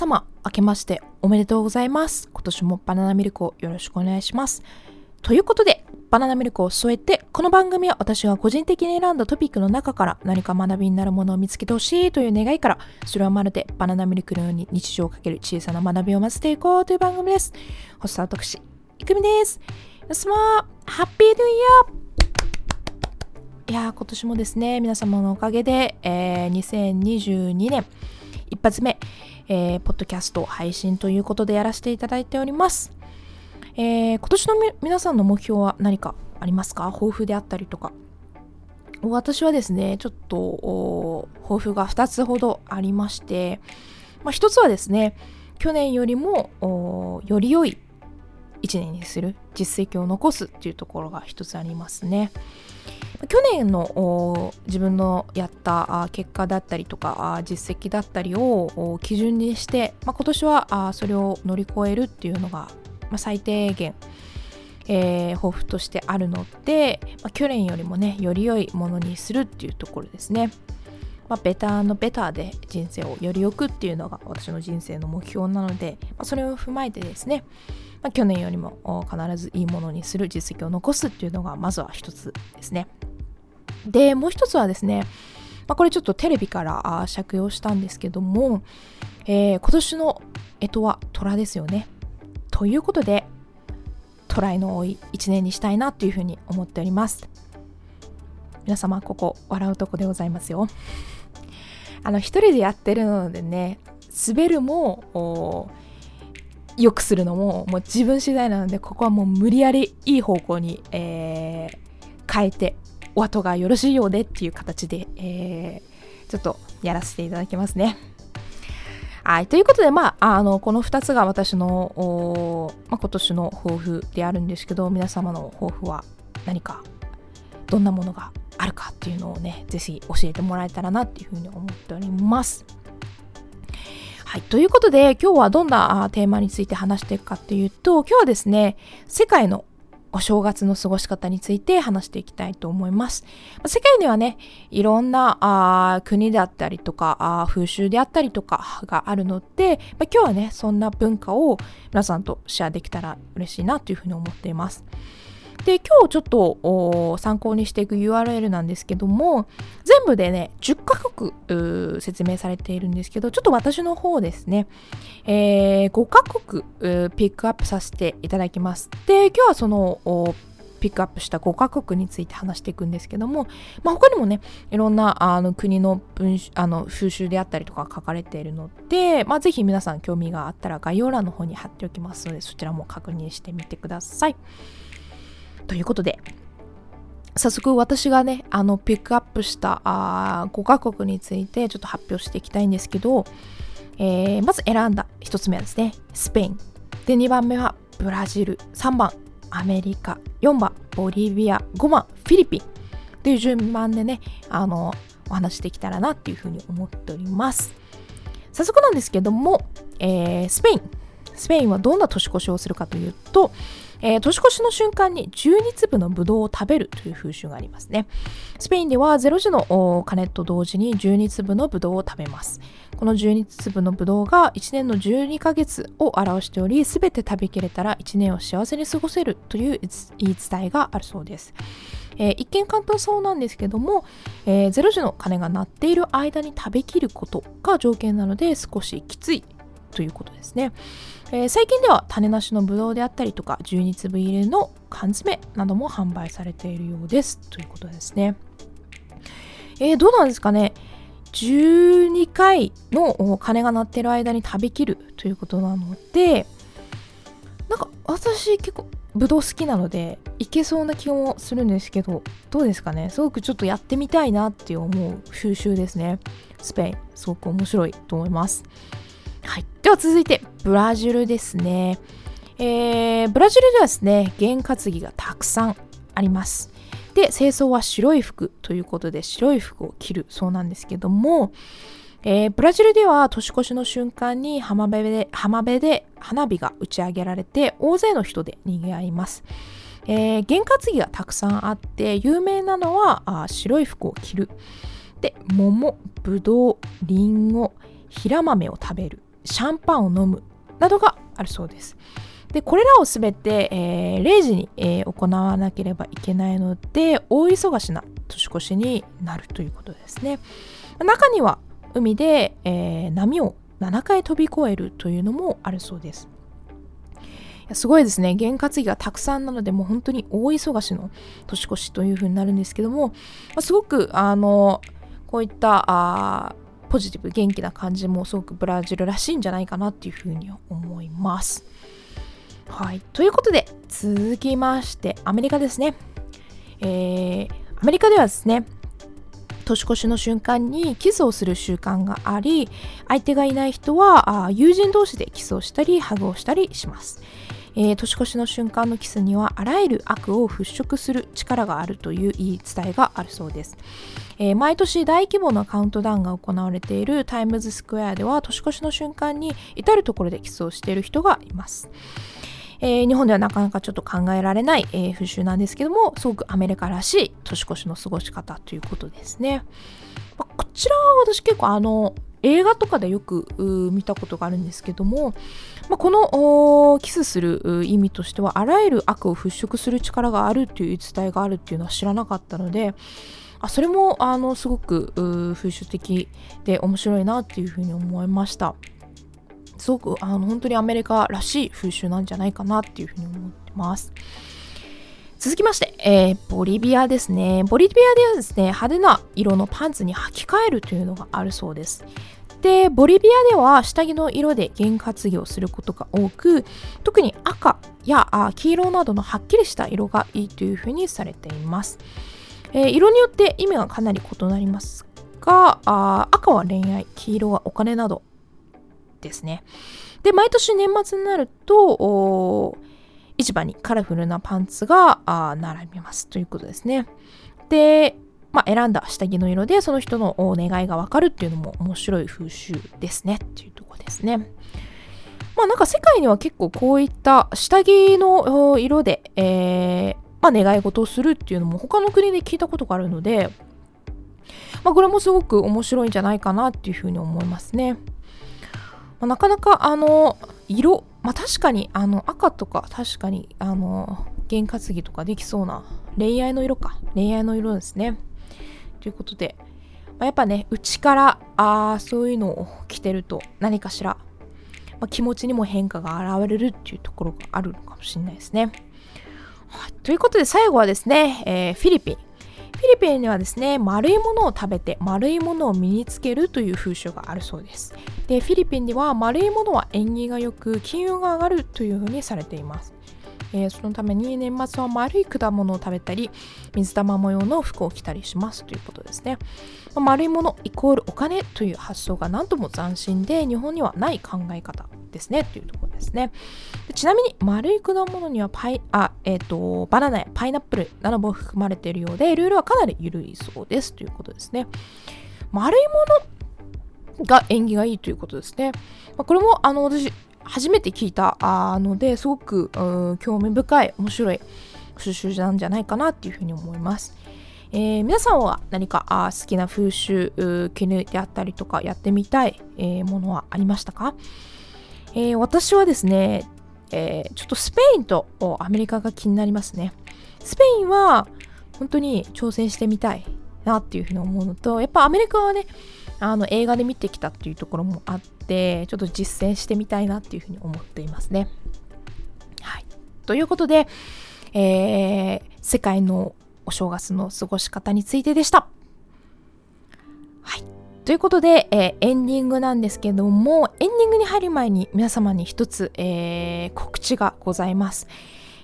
皆様、明けましておめでとうございます。今年もバナナミルクをよろしくお願いします。ということで、バナナミルクを添えて、この番組は私が個人的に選んだトピックの中から何か学びになるものを見つけてほしいという願いから、それはまるでバナナミルクのように日常をかける小さな学びを混ぜていこうという番組です。ホスト私、いくみです。皆様、ハッピーニューイヤーいや今年もですね、皆様のおかげで、えー、2022年一発目、えー、ポッドキャスト配信ということでやらせていただいております。えー、今年の皆さんの目標は何かありますか？抱負であったりとか。私はですね、ちょっと抱負が2つほどありまして、まあ、1つはですね、去年よりもより良い1年にする実績を残すっていうところが1つありますね。去年の自分のやった結果だったりとか実績だったりを基準にして、まあ、今年はそれを乗り越えるっていうのが、最低限、えー、抱負としてあるので、まあ、去年よりもねより良いものにするっていうところですね。まあ、ベターのベターで人生をより良くっていうのが私の人生の目標なので、まあ、それを踏まえてですね、去年よりも必ずいいものにする実績を残すっていうのがまずは一つですね。で、もう一つはですね、まあ、これちょっとテレビから借用したんですけども、えー、今年の干支は虎ですよね。ということで、トライの多い一年にしたいなというふうに思っております。皆様、ここ、笑うとこでございますよ。あの、一人でやってるのでね、滑るも、良くするのももう自分次第なのでここはもう無理やりいい方向に、えー、変えてお後がよろしいようでっていう形で、えー、ちょっとやらせていただきますね。はい。ということで、まあ、あの、この2つが私の、まあ、今年の抱負であるんですけど、皆様の抱負は何か、どんなものがあるかっていうのをね、ぜひ教えてもらえたらなっていうふうに思っております。はい。ということで、今日はどんなテーマについて話していくかっていうと、今日はですね、世界のお正月の過ごし方について話していきたいと思います。世界ではね、いろんな国であったりとか風習であったりとかがあるので、まあ、今日はね、そんな文化を皆さんとシェアできたら嬉しいなというふうに思っています。で今日ちょっと参考にしていく URL なんですけども全部でね10カ国説明されているんですけどちょっと私の方ですね、えー、5カ国ピックアップさせていただきますで今日はそのピックアップした5カ国について話していくんですけども、まあ、他にもねいろんなあの国の文あの風習であったりとか書かれているので、まあ、ぜひ皆さん興味があったら概要欄の方に貼っておきますのでそちらも確認してみてください。ということで、早速私がね、あの、ピックアップしたあ5カ国についてちょっと発表していきたいんですけど、えー、まず選んだ1つ目はですね、スペイン。で、2番目はブラジル。3番、アメリカ。4番、ボリビア。5番、フィリピン。っていう順番でね、あの、お話しできたらなっていうふうに思っております。早速なんですけども、えー、スペイン。スペインはどんな年越しをするかというと、えー、年越しの瞬間に12粒のブドウを食べるという風習がありますね。スペインでは0時の鐘と同時に12粒のブドウを食べます。この12粒のブドウが1年の12ヶ月を表しており、すべて食べきれたら1年を幸せに過ごせるという言い伝えがあるそうです。えー、一見簡単そうなんですけども、えー、0時の鐘が鳴っている間に食べきることが条件なので少しきついということですね。えー、最近では種なしのブドウであったりとか12粒入りの缶詰なども販売されているようです。ということですね。えー、どうなんですかね。12回の鐘が鳴ってる間に食べきるということなのでなんか私結構ブドウ好きなのでいけそうな気もするんですけどどうですかね。すごくちょっとやってみたいなって思う収集ですね。スペイン。すごく面白いと思います。はい、では続いてブラジルですね、えー、ブラジルではですね験担ぎがたくさんあります。で清掃は白い服ということで白い服を着るそうなんですけども、えー、ブラジルでは年越しの瞬間に浜辺で浜辺で花火が打ち上げられて大勢の人で賑わいます。えー、験担ぎがたくさんあって有名なのはあ白い服を着る。で桃ぶどうりんご平豆を食べる。シャンパンを飲むなどがあるそうです。でこれらをすべて、えー、0時に、えー、行わなければいけないので大忙しな年越しになるということですね。中には海で、えー、波を7回飛び越えるというのもあるそうです。すごいですね。験担ぎがたくさんなので、もう本当に大忙しの年越しというふうになるんですけども、すごく、あの、こういったあポジティブ、元気な感じもすごくブラジルらしいんじゃないかなっていうふうに思います。はい。ということで、続きまして、アメリカですね。えー、アメリカではですね、年越しの瞬間にキスをする習慣があり相手がいない人はあ友人同士でキスをしたりハグをしたりします、えー、年越しの瞬間のキスにはあらゆる悪を払拭する力があるという言い伝えがあるそうです、えー、毎年大規模なカウントダウンが行われているタイムズスクエアでは年越しの瞬間に至る所でキスをしている人がいます。えー、日本ではなかなかちょっと考えられない、えー、風習なんですけどもすごくアメリカらしい年越しの過ごし方ということですね、まあ、こちらは私結構あの映画とかでよく見たことがあるんですけども、まあ、このキスする意味としてはあらゆる悪を払拭する力があるという伝えがあるっていうのは知らなかったのであそれもあのすごく風習的で面白いなっていうふうに思いました。すごくあの本当にアメリカらしい風習なんじゃないかなっていうふうに思ってます。続きまして、えー、ボリビアですね。ボリビアではですね、派手な色のパンツに履き替えるというのがあるそうです。で、ボリビアでは下着の色で験担ぎをすることが多く、特に赤や黄色などのはっきりした色がいいというふうにされています。えー、色によって意味がかなり異なりますが、あ赤は恋愛、黄色はお金などですね。で、毎年年末になると、市場にカラフルなパンツが並びますということですね。で、まあ、選んだ下着の色でその人のお願いがわかるっていうのも面白い風習ですねっていうとこですね。まあなんか世界には結構こういった下着の色で、えーまあ、願い事をするっていうのも他の国で聞いたことがあるので、まあ、これもすごく面白いんじゃないかなっていうふうに思いますね。まあ、なかなかあの色、まあ、確かにあの赤とか確かにあの験担ぎとかできそうな恋愛の色か恋愛の色ですねということで、まあ、やっぱね内からあそういうのを着てると何かしら、まあ、気持ちにも変化が現れるっていうところがあるのかもしれないですね、はい、ということで最後はですね、えー、フィリピン。フィリピンにはですね丸いものを食べて丸いものを身につけるという風習があるそうです。でフィリピンでは丸いものは縁起が良く金運が上がるというふうにされています。えー、そのために年末は丸い果物を食べたり水玉模様の服を着たりしますということですね、まあ、丸いものイコールお金という発想が何とも斬新で日本にはない考え方ですねというところですね。ちなみに丸い果物にはパイあ、えーと、バナナやパイナップルなども含まれているようでルールはかなり緩いそうですということですね。丸いものが縁起がいいということですね、まあ、これもあの私初めて聞いたのですごく興味深い面白い風習なんじゃないかなっていうふうに思います。えー、皆さんは何かあ好きな風習絹であったりとかやってみたい、えー、ものはありましたか、えー、私はですね、えちょっとスペインとアメリカが気になりますね。スペインは本当に挑戦してみたいなっていうふうに思うのとやっぱアメリカはねあの映画で見てきたっていうところもあってちょっと実践してみたいなっていうふうに思っていますね。はい、ということで、えー、世界のお正月の過ごし方についてでした。はい。ということで、えー、エンディングなんですけども、エンディングに入る前に皆様に一つ、えー、告知がございます。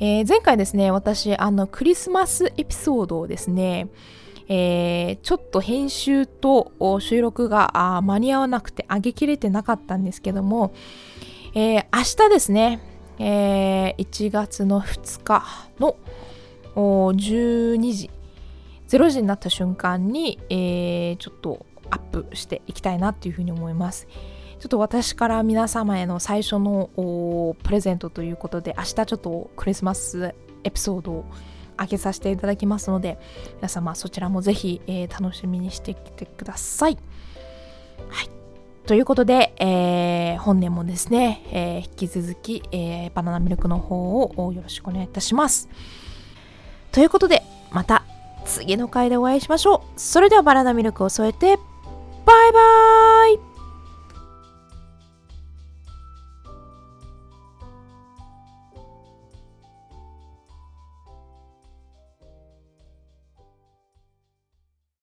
えー、前回ですね、私、あの、クリスマスエピソードをですね、えー、ちょっと編集と収録が間に合わなくて上げきれてなかったんですけども、えー、明日ですね、えー、1月の2日の12時0時になった瞬間に、えー、ちょっとアップしていきたいなっていうふうに思います。ちょっと私から皆様への最初のプレゼントということで明日ちょっとクリスマスエピソードを上げさせていただきますので皆様そちらもぜひ、えー、楽しみにしてきてください。はいということで、えー、本年もですね、えー、引き続き、えー、バナナミルクの方をよろしくお願いいたします。ということで、また次の回でお会いしましょう。それではバナナミルクを添えて、バイバーイ